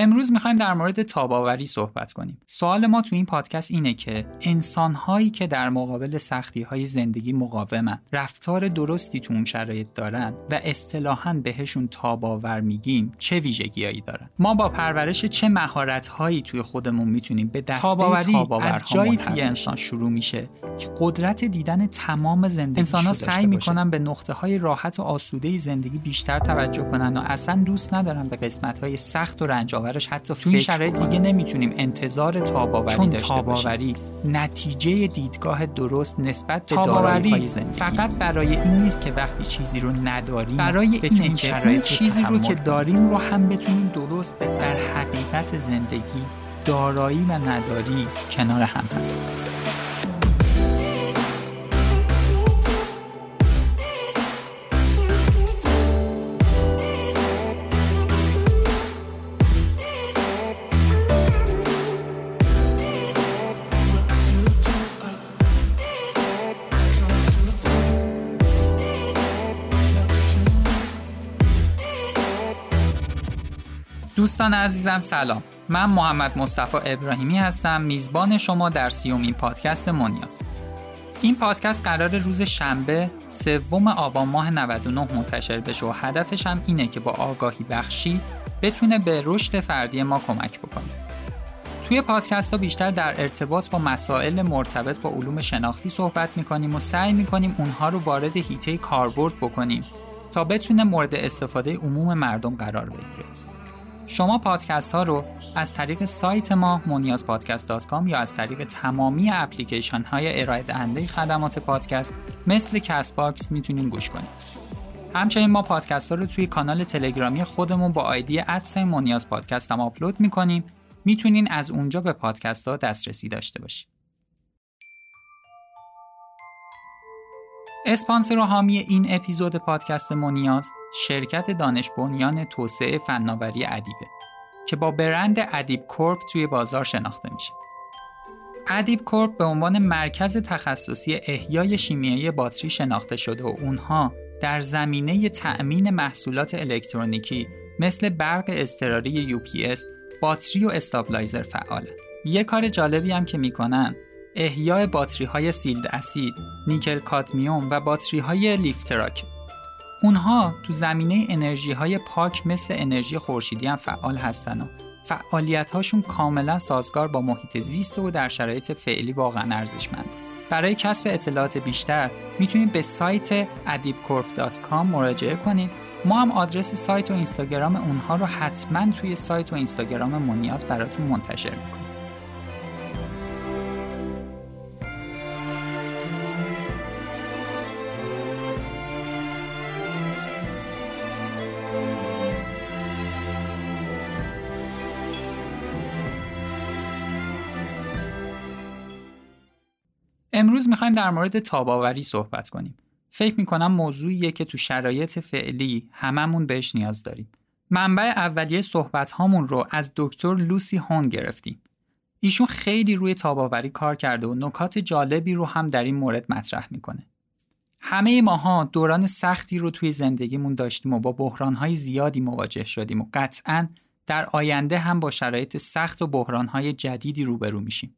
امروز می‌خوایم در مورد تاباوری صحبت کنیم. سوال ما تو این پادکست اینه که انسانهایی که در مقابل سختی های زندگی مقاومن، رفتار درستی تو اون شرایط دارن و اصطلاحا بهشون تاباور میگیم چه ویژگیهایی دارن؟ ما با پرورش چه مهارت هایی توی خودمون می‌تونیم به دسته تاباوری از جایی توی انسان شروع میشه که قدرت دیدن تمام زندگی انسان ها سعی می‌کنن به نقطه های راحت و آسوده زندگی بیشتر توجه کنن و اصلا دوست ندارن به قسمت های سخت و رنج آورش حتی تو این شرایط دیگه نمی‌تونیم انتظار تاباوری چون داشته تاباوری نتیجه دیدگاه درست نسبت به دارایی زندگی فقط برای این نیست که وقتی چیزی رو نداریم برای اینه که اون چیزی رو که داریم رو هم بتونیم درست در حقیقت زندگی دارایی و نداری کنار هم هست. دوستان عزیزم سلام. من محمد مصطفی ابراهیمی هستم میزبان شما در سیومین پادکست مونیاز. این پادکست قرار روز شنبه سوم آبان ماه 99 منتشر بشه و هدفش هم اینه که با آگاهی بخشی بتونه به رشد فردی ما کمک بکنه. توی پادکست ها بیشتر در ارتباط با مسائل مرتبط با علوم شناختی صحبت می‌کنیم و سعی می‌کنیم اونها رو وارد هیته کاربرد بکنیم تا بتونه مورد استفاده عموم مردم قرار بگیره. شما پادکست ها رو از طریق سایت ما moniazpodcast.com یا از طریق تمامی اپلیکیشن های ارائه دهنده خدمات پادکست مثل Castbox می‌تونین گوش کنید. همچنین ما پادکست ها رو توی کانال تلگرامی خودمون با آیدی اتساین moniazpodcast هم آپلود می‌کنیم. می‌تونین از اونجا به پادکست ها دسترسی داشته باشید. اسپانسر و حامی این اپیزود پادکست مونیاز شرکت دانش بنیان توسعه فناوری ادیبه که با برند ادیب کورپ توی بازار شناخته میشه. ادیب کورپ به عنوان مرکز تخصصی احیای شیمیایی باتری شناخته شده و اونها در زمینه تأمین محصولات الکترونیکی مثل برق اضطراری UPS، باتری و استابلایزر فعاله. یه کار جالبی هم که می‌کنن احیای باتری های sealed acid، نیکل کادمیوم و باتری های لیفتراک اونها تو زمینه انرژی های پاک مثل انرژی خورشیدی هم فعال هستن و فعالیت هاشون کاملا سازگار با محیط زیست و در شرایط فعلی واقعا ارزشمند. برای کسب اطلاعات بیشتر می‌تونید به سایت adibcorp.com مراجعه کنید ما هم آدرس سایت و اینستاگرام اونها رو حتما توی سایت و اینستاگرام مونیاز براتون منتشر می‌کنیم امروز می‌خوایم در مورد تاباوری صحبت کنیم. فکر می‌کنم موضوعیه که تو شرایط فعلی هممون بهش نیاز داریم. منبع اولیه صحبت هامون رو از دکتر لوسی هون گرفتیم. ایشون خیلی روی تاباوری کار کرده و نکات جالبی رو هم در این مورد مطرح می‌کنه. همه ماها دوران سختی رو توی زندگیمون داشتیم و با بحرانهای زیادی مواجه شدیم و قطعا در آینده هم با شرایط سخت و بحرانهای جدیدی روبرو میشیم.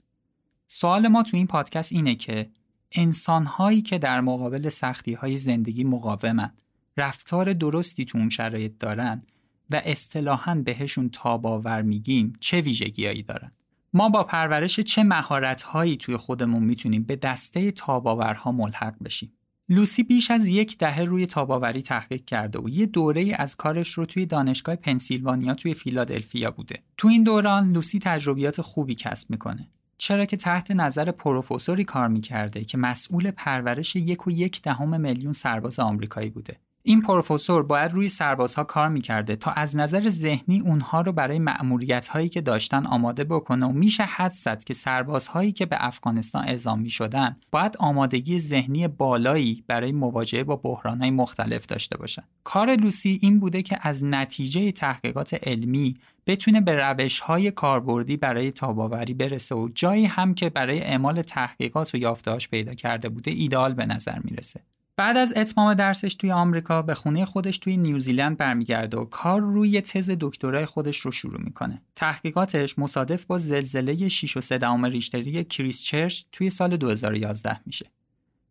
سوال ما تو این پادکست اینه که انسانهایی که در مقابل سختی های زندگی مقاومن رفتار درستی تو اون شرایط دارن و اصطلاحا بهشون تاباور میگیم چه ویژگیهایی دارن ما با پرورش چه مهارت هایی توی خودمون می‌تونیم به دسته تاباورها ملحق بشیم لوسی بیش از یک دهه روی تاباوری تحقیق کرده و یه دوره از کارش رو توی دانشگاه پنسیلوانیا توی فیلادلفیا بوده. تو این دوران لوسی تجربیات خوبی کسب می‌کنه. چرا که تحت نظر پروفسوری کار می‌کرده که مسئول پرورش یک و یک دهم میلیون سرباز آمریکایی بوده. این پروفسور باید روی سربازها کار می‌کرده تا از نظر ذهنی اونها رو برای مأموریت هایی که داشتن آماده بکنه و میشه حد زد که سربازهایی که به افغانستان اعزام می‌شدن باید آمادگی ذهنی بالایی برای مواجهه با بحرانهای مختلف داشته باشن. کار لوسی این بوده که از نتیجه تحقیقات علمی بتونه به روش های کاربردی برای تاباوری برسه و جایی هم که برای اعمال تحقیقات و یافتهاش پیدا کرده بوده ایدال به نظر می‌رسه. بعد از اتمام درسش توی آمریکا به خونه خودش توی نیوزیلند برمیگرده و کار روی تز دکترای خودش رو شروع می‌کنه. تحقیقاتش مصادف با زلزله 6 و 3 ریشتری کریس چرچ توی سال 2011 میشه.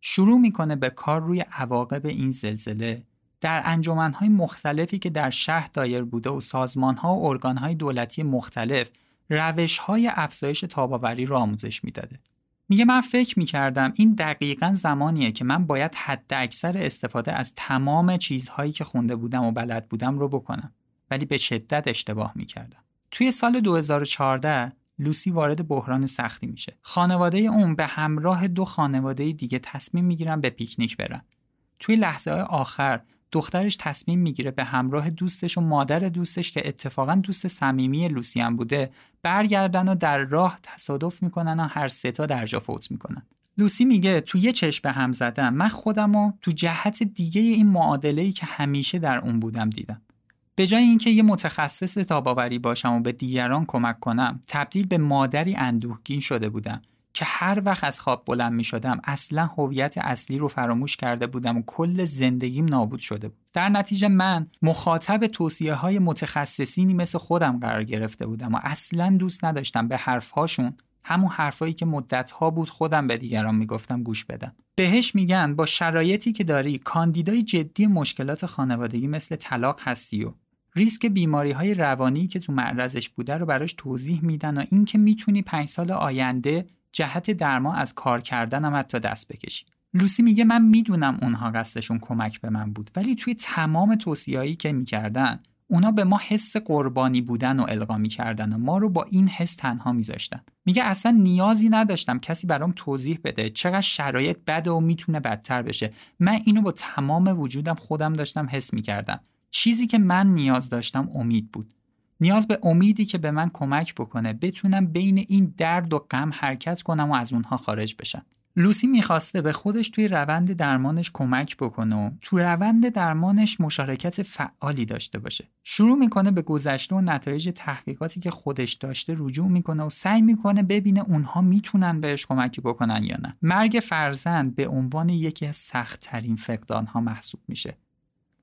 شروع می‌کنه به کار روی عواقب این زلزله در انجمنهای مختلفی که در شهر دایر بوده و سازمانها و ارگانهای دولتی مختلف روشهای افزایش تاباوری را آموزش می‌داده. میگه من فکر می‌کردم این دقیقا زمانیه که من باید حد اکثر استفاده از تمام چیزهایی که خونده بودم و بلد بودم رو بکنم ولی به شدت اشتباه می‌کردم. توی سال 2014 لوسی وارد بحران سختی میشه. خانواده اون به همراه دو خانواده دیگه تصمیم می‌گیرن به پیکنیک برن. توی لحظه آخر دخترش تصمیم می‌گیره به همراه دوستش و مادر دوستش که اتفاقا دوست صمیمی لوسیان بوده برگردن و در راه تصادف می‌کنن و هر ستا در جا فوت می‌کنن. لوسی میگه تو یه چشم به هم زدم. من خودم رو تو جهت دیگه این معادله که همیشه در اون بودم دیدم. به جای اینکه یه متخصص تاباوری باشم و به دیگران کمک کنم تبدیل به مادری اندوهگین شده بودم. که هر وقت از خواب بلند می شدم اصلا هویت اصلی رو فراموش کرده بودم و کل زندگیم نابود شده بود. در نتیجه من مخاطب توصیه های متخصصینی مثل خودم قرار گرفته بودم و اصلا دوست نداشتم به حرفهاشون همون حرفایی که مدتها بود خودم به دیگران می‌گفتم گوش بدم. بهش میگن با شرایطی که داری کاندیدای جدی مشکلات خانوادگی مثل طلاق هستی و ریسک بیماری های روانی که تو معرضش بوده رو براش توضیح میدن و اینکه می‌تونی پنج سال آینده جهت درما از کار کردنم حتی دست بکشی. لوسی میگه من می‌دونم اونها قصدشون کمک به من بود ولی توی تمام توصیه‌ای که می‌کردن اونا به ما حس قربانی بودن و القا می‌کردن و ما رو با این حس تنها میذاشتن. میگه اصلا نیازی نداشتم کسی برام توضیح بده چقدر شرایط بده و می‌تونه بدتر بشه. من اینو با تمام وجودم خودم داشتم حس می‌کردم. چیزی که من نیاز داشتم امید بود. نیاز به امیدی که به من کمک بکنه بتونم بین این درد و غم حرکت کنم و از اونها خارج بشم لوسی می‌خواسته به خودش توی روند درمانش کمک بکنه و تو روند درمانش مشارکت فعالی داشته باشه. شروع می‌کنه به گذشته و نتایج تحقیقاتی که خودش داشته رجوع می‌کنه و سعی می‌کنه ببینه اونها می‌تونن بهش کمکی بکنن یا نه. مرگ فرزند به عنوان یکی از سختترین فقدانها محسوب میشه.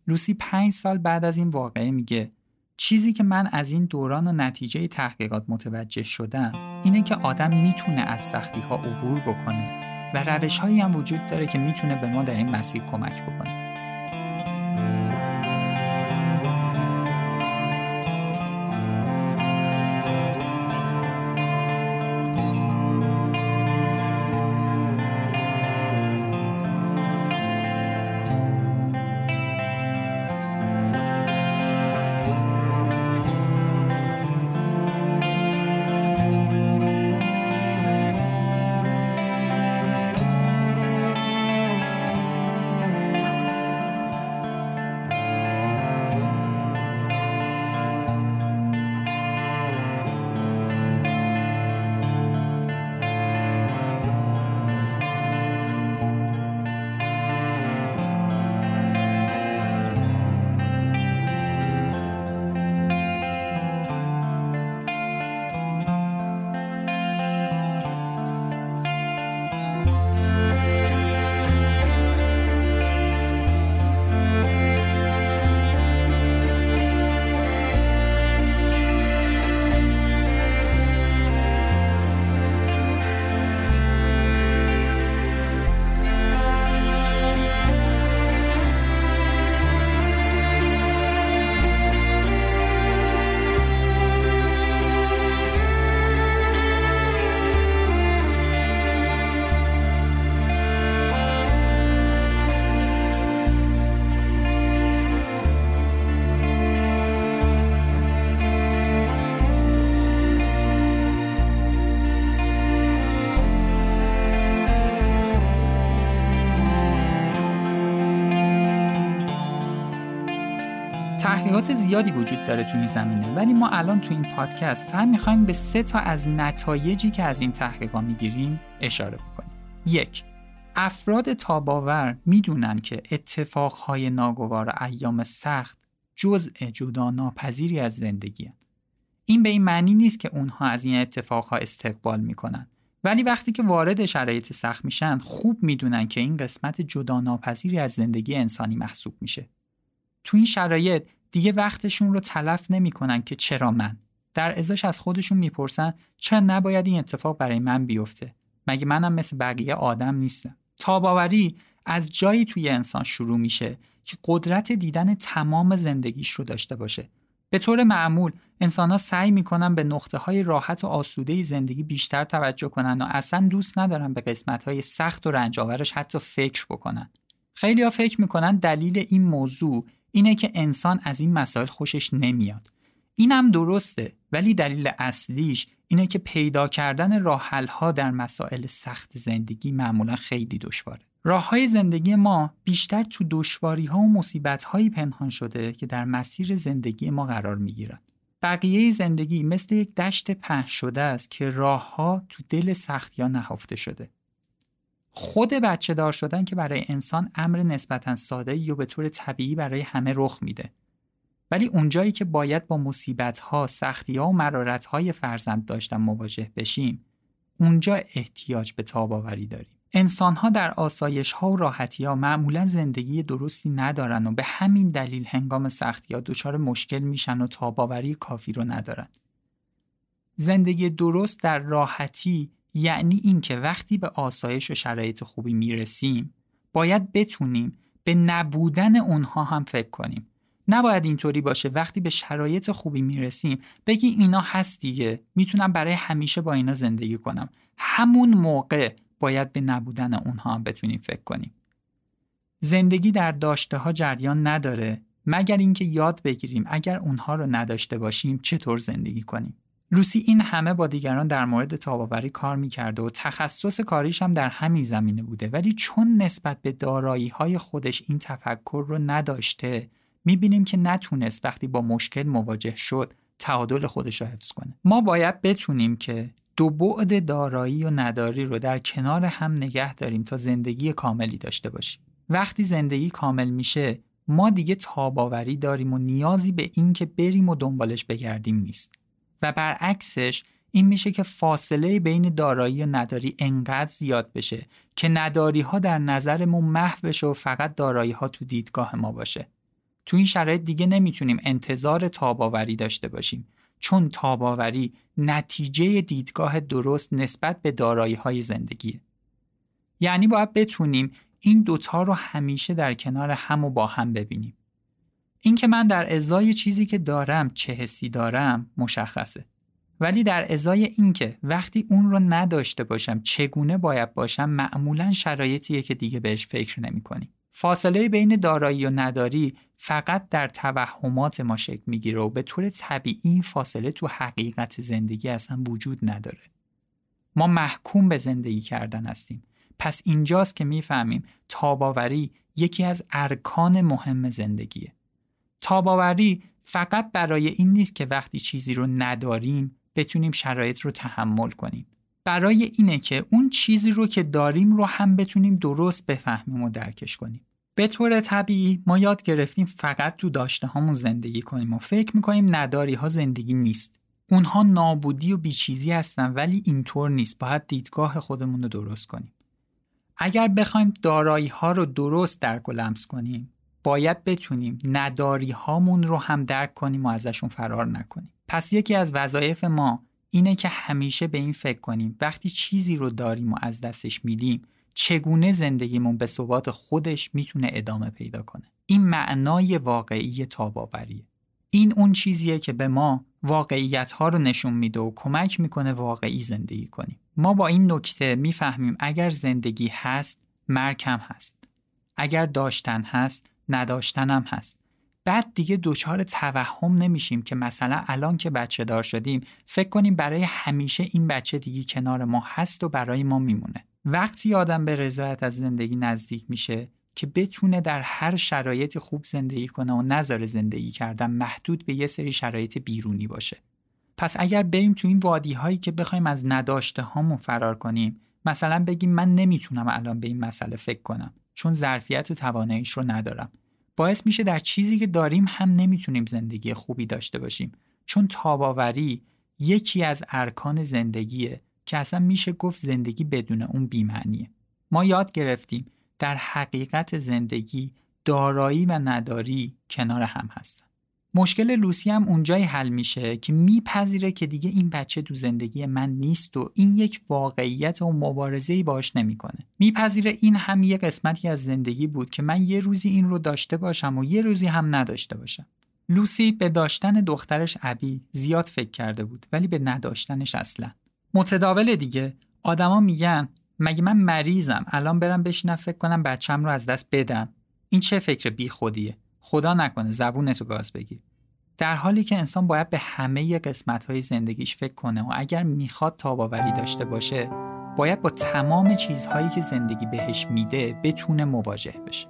لوسی پنج سال بعد از این واقعه میگه چیزی که من از این دوران و نتیجه تحقیقات متوجه شدم اینه که آدم می‌تونه از سختی ها عبور بکنه و روش هایی هم وجود داره که می‌تونه به ما در این مسیر کمک بکنه. تحقیقات زیادی وجود داره تو این زمینه ولی ما الان تو این پادکست فهم می‌خوایم به سه تا از نتایجی که از این تحقیقات می‌گیریم اشاره بکنیم یک افراد تاباور می‌دونن که اتفاقهای ناگوار ایام سخت جزء جدا ناپذیری از زندگی. این به این معنی نیست که اونها از این اتفاقها استقبال می‌کنن ولی وقتی که وارد شرایط سخت میشن خوب می‌دونن که این قسمت جدا ناپذیری از زندگی انسانی محسوب میشه. تو این شرایط دیگه وقتشون رو تلف نمی‌کنن که چرا من؟ در ازاش از خودشون می‌پرسن چرا نباید این اتفاق برای من بیفته؟ مگه منم مثل بقیه آدم نیستم؟ تاباوری از جایی توی انسان شروع میشه که قدرت دیدن تمام زندگیش رو داشته باشه. به طور معمول انسان ها سعی می‌کنن به نقطه های راحت و آسوده زندگی بیشتر توجه کنن و اصلا دوست ندارن به قسمت های سخت و رنجاورش حتی فکر بکنن. خیلی فکر می‌کنن دلیل این موضوع اینه که انسان از این مسائل خوشش نمیاد. اینم درسته ولی دلیل اصلیش اینه که پیدا کردن راه ها در مسائل سخت زندگی معمولا خیلی دشواره. راه های زندگی ما بیشتر تو دشواری ها و مصیبت هایی پنهان شده که در مسیر زندگی ما قرار می گیرن. بقیه زندگی مثل یک دشت په شده است که راه ها تو دل سختی ها نهفته شده. خود بچه دار شدن که برای انسان امر نسبتا ساده یا به طور طبیعی برای همه رخ میده. ولی اونجایی که باید با مصیبت ها، سختی ها و مرارت های فرزند داشتن مواجه بشیم، اونجا احتیاج به تاباوری داریم. انسان ها در آسایش ها و راحتی ها معمولا زندگی درستی ندارن و به همین دلیل هنگام سختی ها دچار مشکل میشن و تاباوری کافی رو ندارن. زندگی درست در راحتی یعنی اینکه وقتی به آسایش و شرایط خوبی می‌رسیم باید بتونیم به نبودن اونها هم فکر کنیم. نباید اینطوری باشه وقتی به شرایط خوبی می‌رسیم بگی اینا هست دیگه می‌تونم برای همیشه با اینا زندگی کنم همون موقع باید به نبودن اونها هم بتونیم فکر کنیم. زندگی در داشته ها جریان نداره مگر اینکه یاد بگیریم اگر اونها رو نداشته باشیم چطور زندگی کنیم. لوسی این همه با دیگران در مورد تاباوری کار می‌کرده و تخصص کاریش هم در همین زمینه بوده ولی چون نسبت به دارایی های خودش این تفکر رو نداشته می‌بینیم که نتونست وقتی با مشکل مواجه شد تعادل خودش رو حفظ کنه ما باید بتونیم که دو بعد دارایی و نداری رو در کنار هم نگه داریم تا زندگی کاملی داشته باشیم. وقتی زندگی کامل میشه ما دیگه تاباوری داریم و نیازی به این که بریم و دنبالش بگردیم نیست. و برعکسش این میشه که فاصله بین دارایی و نداری انقدر زیاد بشه که نداری ها در نظرمون محو بشه و فقط دارایی ها تو دیدگاه ما باشه. تو این شرایط دیگه نمی‌تونیم انتظار تاباوری داشته باشیم چون تاباوری نتیجه دیدگاه درست نسبت به دارایی های زندگیه. یعنی باید بتونیم این دوتا رو همیشه در کنار هم و با هم ببینیم. اینکه من در ازای چیزی که دارم چه حسی دارم مشخصه. ولی در ازای اینکه وقتی اون رو نداشته باشم چگونه باید باشم معمولا شرایطیه که دیگه بهش فکر نمی کنیم. فاصله بین دارایی و نداری فقط در توهمات ما شکل می‌گیره و به طور طبیعی این فاصله تو حقیقت زندگی اصلا وجود نداره. ما محکوم به زندگی کردن هستیم. پس اینجاست که می‌فهمیم تاباوری یکی از ارکان مهم زندگیه. تاباوری فقط برای این نیست که وقتی چیزی رو نداریم بتونیم شرایط رو تحمل کنیم. برای اینه که اون چیزی رو که داریم رو هم بتونیم درست بفهمیم و درکش کنیم. به طور طبیعی ما یاد گرفتیم فقط تو داشته هامون زندگی کنیم و فکر می‌کنیم نداری ها زندگی نیست. اونها نابودی و بیچیزی هستن ولی اینطور نیست. باید دیدگاه خودمون رو درست کنیم. اگر بخوایم دارایی ها رو درست درک و لمس کنیم باید بتونیم نداری هامون رو هم درک کنیم و ازشون فرار نکنیم. پس یکی از وظایف ما اینه که همیشه به این فکر کنیم وقتی چیزی رو داریم و از دستش میدیم چگونه زندگیمون به ثبات خودش می‌تونه ادامه پیدا کنه؟ این معنای واقعی تاباوریه. این اون چیزیه که به ما واقعیت ها رو نشون میده و کمک می‌کنه واقعی زندگی کنیم. ما با این نکته می‌فهمیم اگر زندگی هست مرگ هم هست. اگر داشتن هست نداشتن هم هست. بعد دیگه دچار توهم نمیشیم که مثلا الان که بچه دار شدیم فکر کنیم برای همیشه این بچه دیگه کنار ما هست و برای ما میمونه. وقتی آدم به رضایت از زندگی نزدیک میشه که بتونه در هر شرایط خوب زندگی کنه و نظر زندگی کردن محدود به یه سری شرایط بیرونی باشه. پس اگر بریم تو این وادی هایی که بخوایم از نداشته هامون فرار کنیم مثلا بگیم من نمی‌تونم الان به این مسئله فکر کنم. چون ظرفیت و تواناییش رو ندارم. باعث میشه در چیزی که داریم هم نمی‌تونیم زندگی خوبی داشته باشیم. چون تاباوری یکی از ارکان زندگیه که اصلا میشه گفت زندگی بدون اون بیمعنیه. ما یاد گرفتیم در حقیقت زندگی دارایی و نداری کنار هم هستن مشکل لوسی هم اونجایی حل میشه که میپذیره که دیگه این بچه تو زندگی من نیست و این یک واقعیت و مبارزه باش نمی‌کنه. میپذیره این هم یه قسمتی از زندگی بود که من یه روزی این رو داشته باشم و یه روزی هم نداشته باشم. لوسی به داشتن دخترش ابی زیاد فکر کرده بود ولی به نداشتنش اصلا. متداول دیگه آدما میگن مگه من مریضم الان برم بشینم فکر کنم بچم رو از دست بدم این چه فکر بیخودیه خدا نکنه زبونتو گاز بگیر. در حالی که انسان باید به همه قسمت های زندگیش فکر کنه و اگر می‌خواد تاباوری داشته باشه باید با تمام چیزهایی که زندگی بهش میده بتونه مواجه بشه.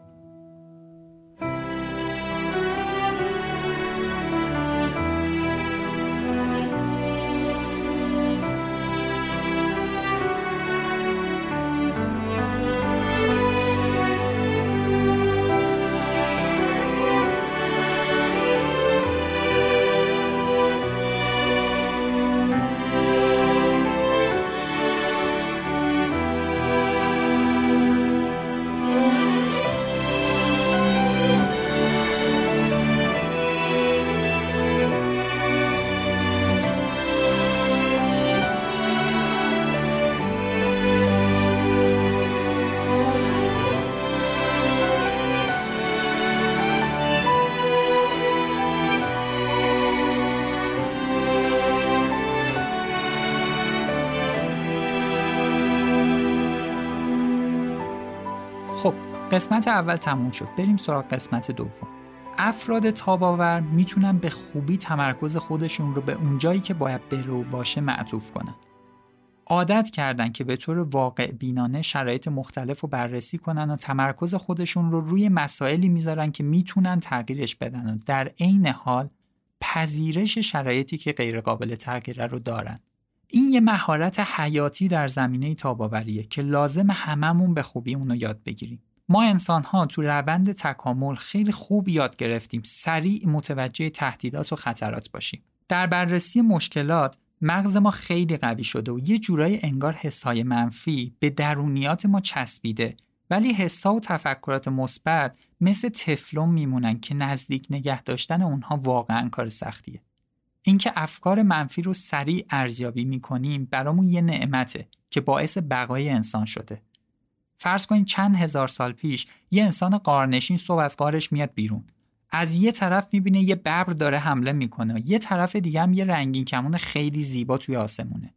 قسمت اول تموم شد. بریم سراغ قسمت دوم. افراد تاباور می‌تونن به خوبی تمرکز خودشون رو به اونجایی که باید برو باشه معطوف کنن. عادت کردن که به طور واقع بینانه شرایط مختلف رو بررسی کنن و تمرکز خودشون رو روی مسائلی می‌ذارن که می‌تونن تغییرش بدن و در عین حال پذیرش شرایطی که غیرقابل تغییره رو دارن. این یه مهارت حیاتی در زمینه تاباوریه که لازم هممون به خوبی اونو یاد بگیریم. ما انسان ها تو روند تکامل خیلی خوب یاد گرفتیم سریع متوجه تهدیدات و خطرات باشیم. در بررسی مشکلات مغز ما خیلی قوی شده و یه جورایی انگار حسای منفی به درونیات ما چسبیده ولی حسا و تفکرات مثبت مثل تفلون میمونن که نزدیک نگه داشتن اونها واقعا کار سختیه. اینکه افکار منفی رو سریع ارزیابی می‌کنیم برامون یه نعمته که باعث بقای انسان شده. فرض کنید چند هزار سال پیش یه انسان قارنشین صبح از قارش میاد بیرون. از یه طرف می‌بینه یه ببر داره حمله می‌کنه. یه طرف دیگه هم یه رنگین کمون خیلی زیبا توی آسمونه.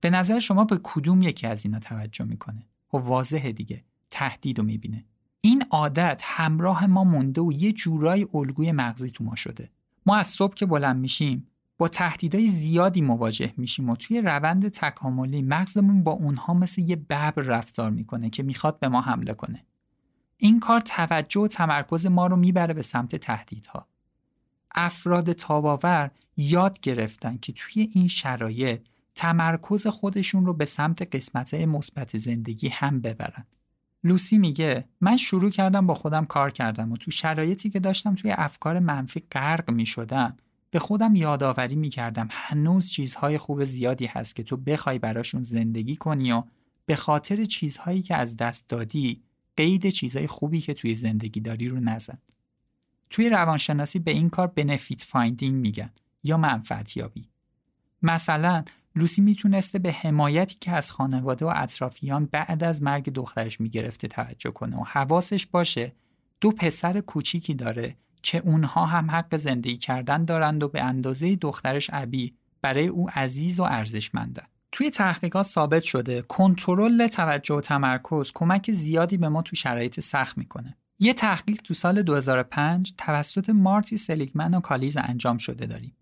به نظر شما به کدوم یکی از اینا توجه می‌کنه؟ خب واضحه دیگه. تهدید رو می‌بینه. این عادت همراه ما مونده و یه جورای الگوی مغزی تو ما شده. ما از صبح که بلند میشیم با تهدیدهای زیادی مواجه میشیم و توی روند تکاملی مغزمون با اونها مثل یه ببر رفتار می‌کنه که می‌خواد به ما حمله کنه. این کار توجه و تمرکز ما رو می‌بره به سمت تهدیدها. افراد تاباور یاد گرفتن که توی این شرایط تمرکز خودشون رو به سمت قسمت مثبت زندگی هم ببرن. لوسی میگه من شروع کردم با خودم کار کردم و تو شرایطی که داشتم توی افکار منفی غرق می شدم به خودم یادآوری می کردم هنوز چیزهای خوب زیادی هست که تو بخوای براشون زندگی کنی و به خاطر چیزهایی که از دست دادی قید چیزهای خوبی که توی زندگی داری رو نزن. توی روانشناسی به این کار benefit finding میگن یا منفعت یابی. مثلا لوسی می‌تونسته به حمایتی که از خانواده و اطرافیان بعد از مرگ دخترش می‌گرفته توجه کنه و حواسش باشه دو پسر کوچیکی داره که اونها هم حق زندگی کردن دارند و به اندازه دخترش ابی برای او عزیز و ارزشمندن. توی تحقیقات ثابت شده کنترل توجه و تمرکز کمک زیادی به ما تو شرایط سخت می‌کنه. یه تحقیق تو سال 2005 توسط مارتی سلیگمن و کالیز انجام شده داریم.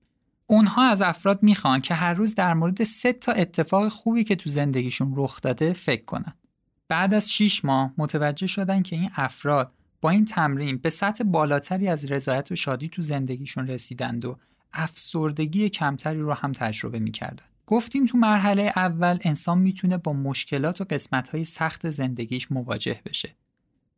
اونها از افراد می‌خوان که هر روز در مورد سه تا اتفاق خوبی که تو زندگیشون رخ داده فکر کنن. بعد از 6 ماه متوجه شدن که این افراد با این تمرین به سطح بالاتری از رضایت و شادی تو زندگیشون رسیدند و افسردگی کمتری رو هم تجربه می‌کردن. گفتیم تو مرحله اول انسان می‌تونه با مشکلات و قسمتهای سخت زندگیش مواجه بشه.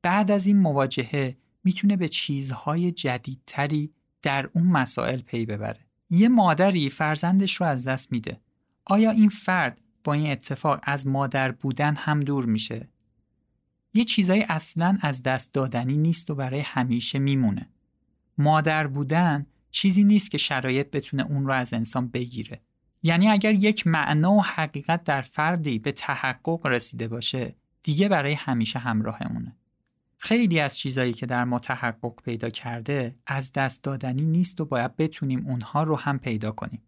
بعد از این مواجهه می‌تونه به چیزهای جدیدتری در اون مسائل پی ببره. یه مادری فرزندش رو از دست میده. آیا این فرد با این اتفاق از مادر بودن هم دور میشه یه چیزایی اصلا از دست دادنی نیست و برای همیشه میمونه. مادر بودن چیزی نیست که شرایط بتونه اون رو از انسان بگیره. یعنی اگر یک معنا و حقیقت در فردی به تحقق رسیده باشه دیگه برای همیشه همراهمونه. خیلی از چیزایی که در ما تحقق پیدا کرده از دست دادنی نیست و باید بتونیم اونها رو هم پیدا کنیم.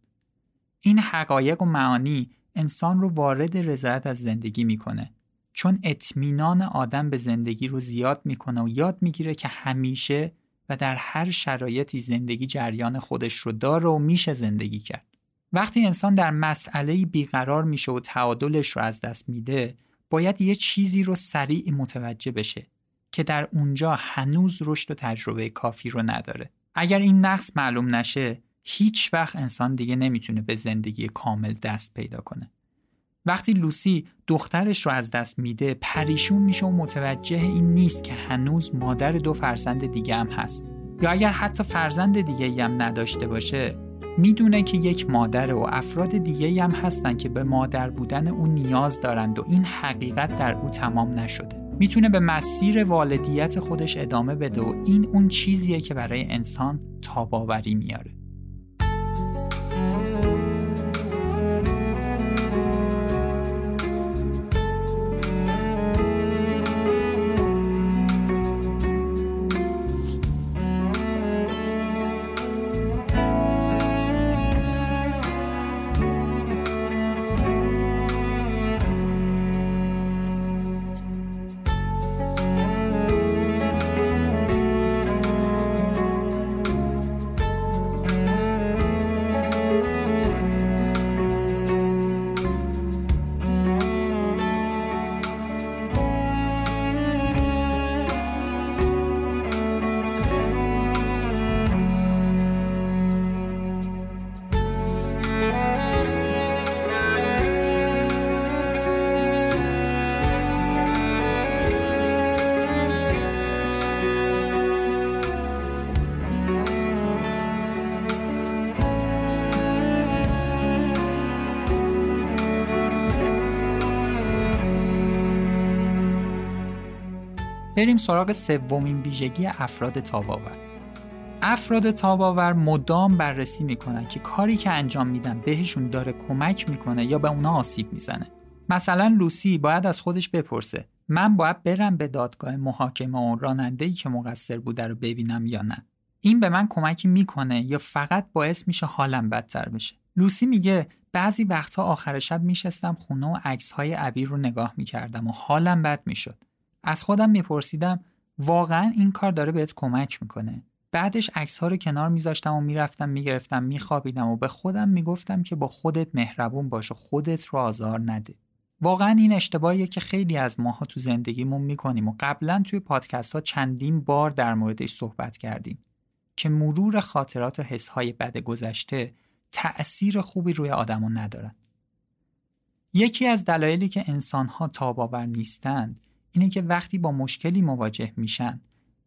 این حقایق و معانی انسان رو وارد رضایت از زندگی می‌کنه. چون اطمینان آدم به زندگی رو زیاد می‌کنه و یاد می‌گیره که همیشه و در هر شرایطی زندگی جریان خودش رو داره و میشه زندگی کرد. وقتی انسان در مسئله بیقرار میشه و تعادلش رو از دست میده باید یه چیزی رو سریع متوجه بشه که در اونجا هنوز رشد و تجربه کافی رو نداره. اگر این نقص معلوم نشه هیچ وقت انسان دیگه نمی‌تونه به زندگی کامل دست پیدا کنه. وقتی لوسی دخترش رو از دست میده پریشون میشه و متوجه این نیست که هنوز مادر دو فرزند دیگه هم هست. یا اگر حتی فرزند دیگه هم نداشته باشه می‌دونه که یک مادر و افراد دیگه هم هستن که به مادر بودن او نیاز دارند و این حقیقت در او تمام نشده. می‌تونه به مسیر والدیت خودش ادامه بده و این اون چیزیه که برای انسان تاباوری میاره. بریم سراغ سومین ویژگی افراد تاباور. افراد تاباور مدام بررسی می‌کنن که کاری که انجام میدن بهشون داره کمک می‌کنه یا به اونا آسیب می‌زنه. مثلا لوسی باید از خودش بپرسه من باید برم به دادگاه محاکمه و راننده که مقصر بوده رو ببینم یا نه. این به من کمکی می‌کنه یا فقط باعث میشه حالم بدتر بشه؟ لوسی میگه بعضی وقتها آخر شب میشستم خونه و عکس های عبیر رو نگاه می‌کردم و حالم بد می‌شد. از خودم میپرسیدم واقعا این کار داره بهت کمک می‌کنه بعدش عکس ها رو کنار میذاشتم و می‌رفتم می‌گرفتم میخوابیدم و به خودم می‌گفتم که با خودت مهربون باش و خودت رو آزار نده واقعا این اشتباهیه که خیلی از ماها تو زندگیمون می‌کنیم و قبلا توی پادکست ها چندین بار در موردش صحبت کردیم که مرور خاطرات و حسهای بد گذشته تأثیر خوبی روی آدمون ندارن. یکی از دلایلی که انسانها تاباور نیستند اینه که وقتی با مشکلی مواجه میشن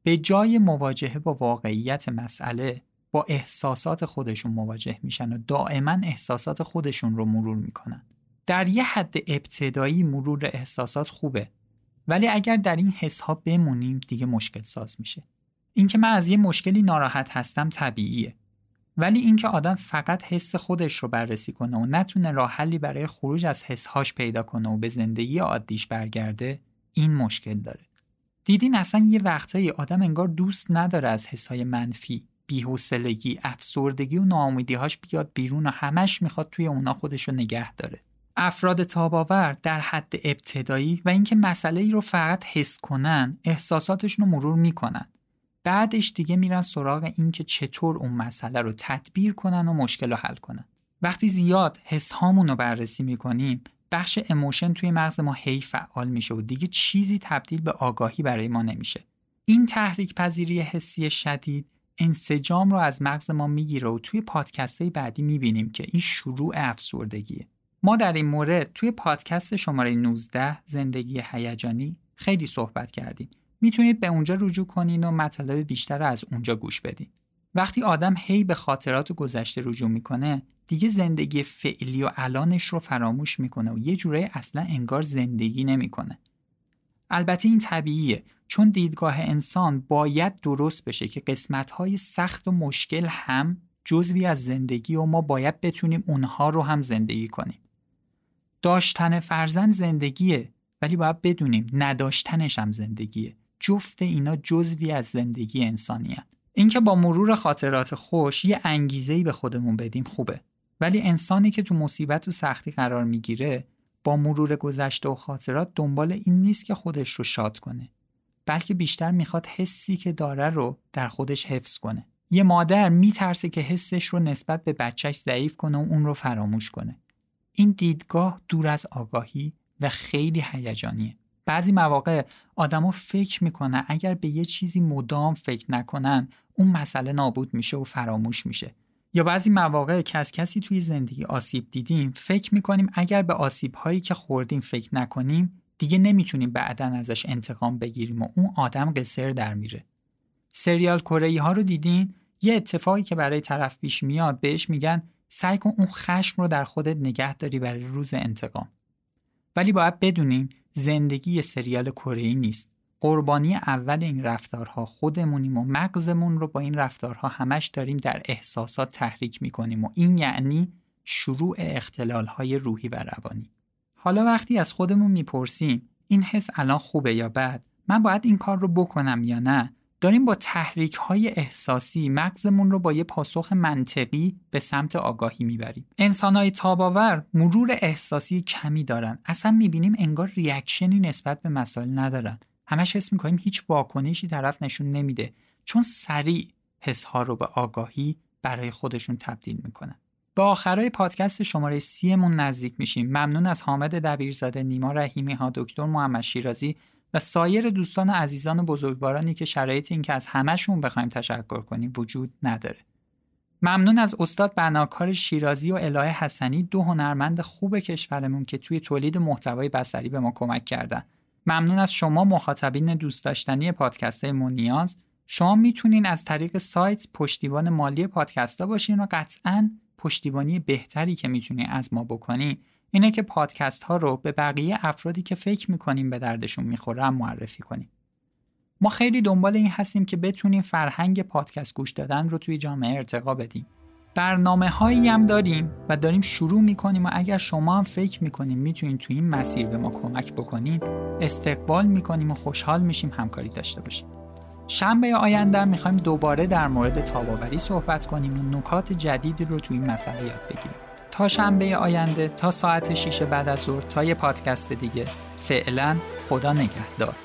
به جای مواجهه با واقعیت مسئله با احساسات خودشون مواجه میشن و دائما احساسات خودشون رو مرور می‌کنن. در یه حد ابتدایی مرور احساسات خوبه ولی اگر در این حس ها بمونیم دیگه مشکل ساز میشه. اینکه من از یه مشکلی ناراحت هستم طبیعیه ولی اینکه آدم فقط حس خودش رو بررسی کنه و نتونه راه حلی برای خروج از حسهاش پیدا کنه و به زندگی عادیش برگرده این مشکل داره. دیدین اصلا یه وقتایی آدم انگار دوست نداره از حسای منفی بی‌حوصلگی افسردگی و ناامیدیهاش بیاد بیرون و همش می‌خواد توی اونا خودش رو نگه داره. افراد تاباور در حد ابتدایی و اینکه مسئله ای رو فقط حس کنن احساساتشون رو مرور می‌کنن. بعدش دیگه میرن سراغ اینکه چطور اون مسئله رو تدبیر کنن و مشکل رو حل کنن. وقتی زیاد حس رو بررسی می‌کنیم بخش اموشن توی مغز ما هی فعال میشه و دیگه چیزی تبدیل به آگاهی برای ما نمیشه. این تحریک پذیری حسی شدید انسجام رو از مغز ما می‌گیره و توی پادکست های بعدی می‌بینیم که این شروع افسردگیه. ما در این مورد توی پادکست شماره 19 زندگی هیجانی خیلی صحبت کردیم. می‌تونید به اونجا رجوع کنین و مطالب بیشتر رو از اونجا گوش بدین. وقتی آدم هی به خاطرات گذشته رجوع می‌کنه دیگه زندگی فعلی و الانش رو فراموش می‌کنه و یه جوره اصلا انگار زندگی نمی‌کنه. البته این طبیعیه چون دیدگاه انسان باید درست بشه که قسمت‌های سخت و مشکل هم جزوی از زندگی و ما باید بتونیم اونها رو هم زندگی کنیم. داشتن فرزند زندگیه ولی باید بدونیم نداشتنش هم زندگیه. جفت اینا جزوی از زندگی انسانی هن. اینکه با مرور خاطرات خوش یه انگیزه به خودمون بدیم خوبه. ولی انسانی که تو مصیبت و سختی قرار می‌گیره با مرور گذشته و خاطرات دنبال این نیست که خودش رو شاد کنه بلکه بیشتر می‌خواد حسی که داره رو در خودش حفظ کنه. یه مادر میترسه که حسش رو نسبت به بچهش ضعیف کنه و اون رو فراموش کنه. این دیدگاه دور از آگاهی و خیلی هیجانیه. بعضی مواقع آدما فکر می‌کنن اگر به یه چیزی مدام فکر نکنن اون مسئله نابود میشه و فراموش میشه. یا بعضی مواقع که از کسی توی زندگی آسیب دیدیم فکر می‌کنیم اگر به آسیب هایی که خوردیم فکر نکنیم دیگه نمی‌تونیم بعدا ازش انتقام بگیریم و اون آدم قصر در میره. سریال کره ها رو دیدین یه اتفاقی که برای طرف پیش میاد بهش میگن سعی کن اون خشم رو در خودت نگه داری برای روز انتقام. ولی باید بدونیم زندگی سریال کره نیست. قربانی اول این رفتارها خودمونیم و مغزمون رو با این رفتارها همش داریم در احساسات تحریک می‌کنیم و این یعنی شروع اختلالهای روحی و روانی. حالا وقتی از خودمون می‌پرسیم این حس الان خوبه یا بد من باید این کار رو بکنم یا نه داریم با تحریک های احساسی مغزمون رو با یه پاسخ منطقی به سمت آگاهی می‌بریم. انسان های تاباور مرور احساسی کمی دارن. اصلا می‌بینیم انگار ریاکشنی نسبت به مسائل ندارن. همش حس می‌کنیم هیچ واکنشی طرف نشون نمیده. چون سریع حسها رو به آگاهی برای خودشون تبدیل می‌کنن به آخرای پادکست شماره سیمون نزدیک میشیم. ممنون از حامد دبیرزاده نیما رحیمی ها دکتر محمد شیرازی و سایر دوستان عزیزان و بزرگوارانی که شرایط این که از همهشون بخوایم تشکر کنیم وجود نداره. ممنون از استاد بناکار شیرازی و الهه حسنی دو هنرمند خوب کشورمون که توی تولید محتوای بصری به ما کمک کردن. ممنون از شما مخاطبین دوست داشتنی پادکست مونیاز شما می‌تونین از طریق سایت پشتیبان مالی پادکست ها باشین و قطعا پشتیبانی بهتری که می‌تونین از ما بکنین اینه که پادکست ها رو به بقیه افرادی که فکر می‌کنیم به دردشون می‌خورن معرفی کنیم. ما خیلی دنبال این هستیم که بتونیم فرهنگ پادکست گوش دادن رو توی جامعه ارتقا بدیم. برنامه هایی هم داریم و داریم شروع می‌کنیم و اگر شما هم فکر می‌کنیم می‌تونین توی این مسیر به ما کمک بکنین استقبال می‌کنیم و خوشحال میشیم همکاری داشته باشیم. شنبه آینده می‌خوایم دوباره در مورد تاباوری صحبت کنیم و نکات جدیدی رو توی این مسئله یاد بگیریم. تا شنبه آینده تا ساعت 6 بعد از ظهر تا یه پادکست دیگه فعلا خدا نگهدار.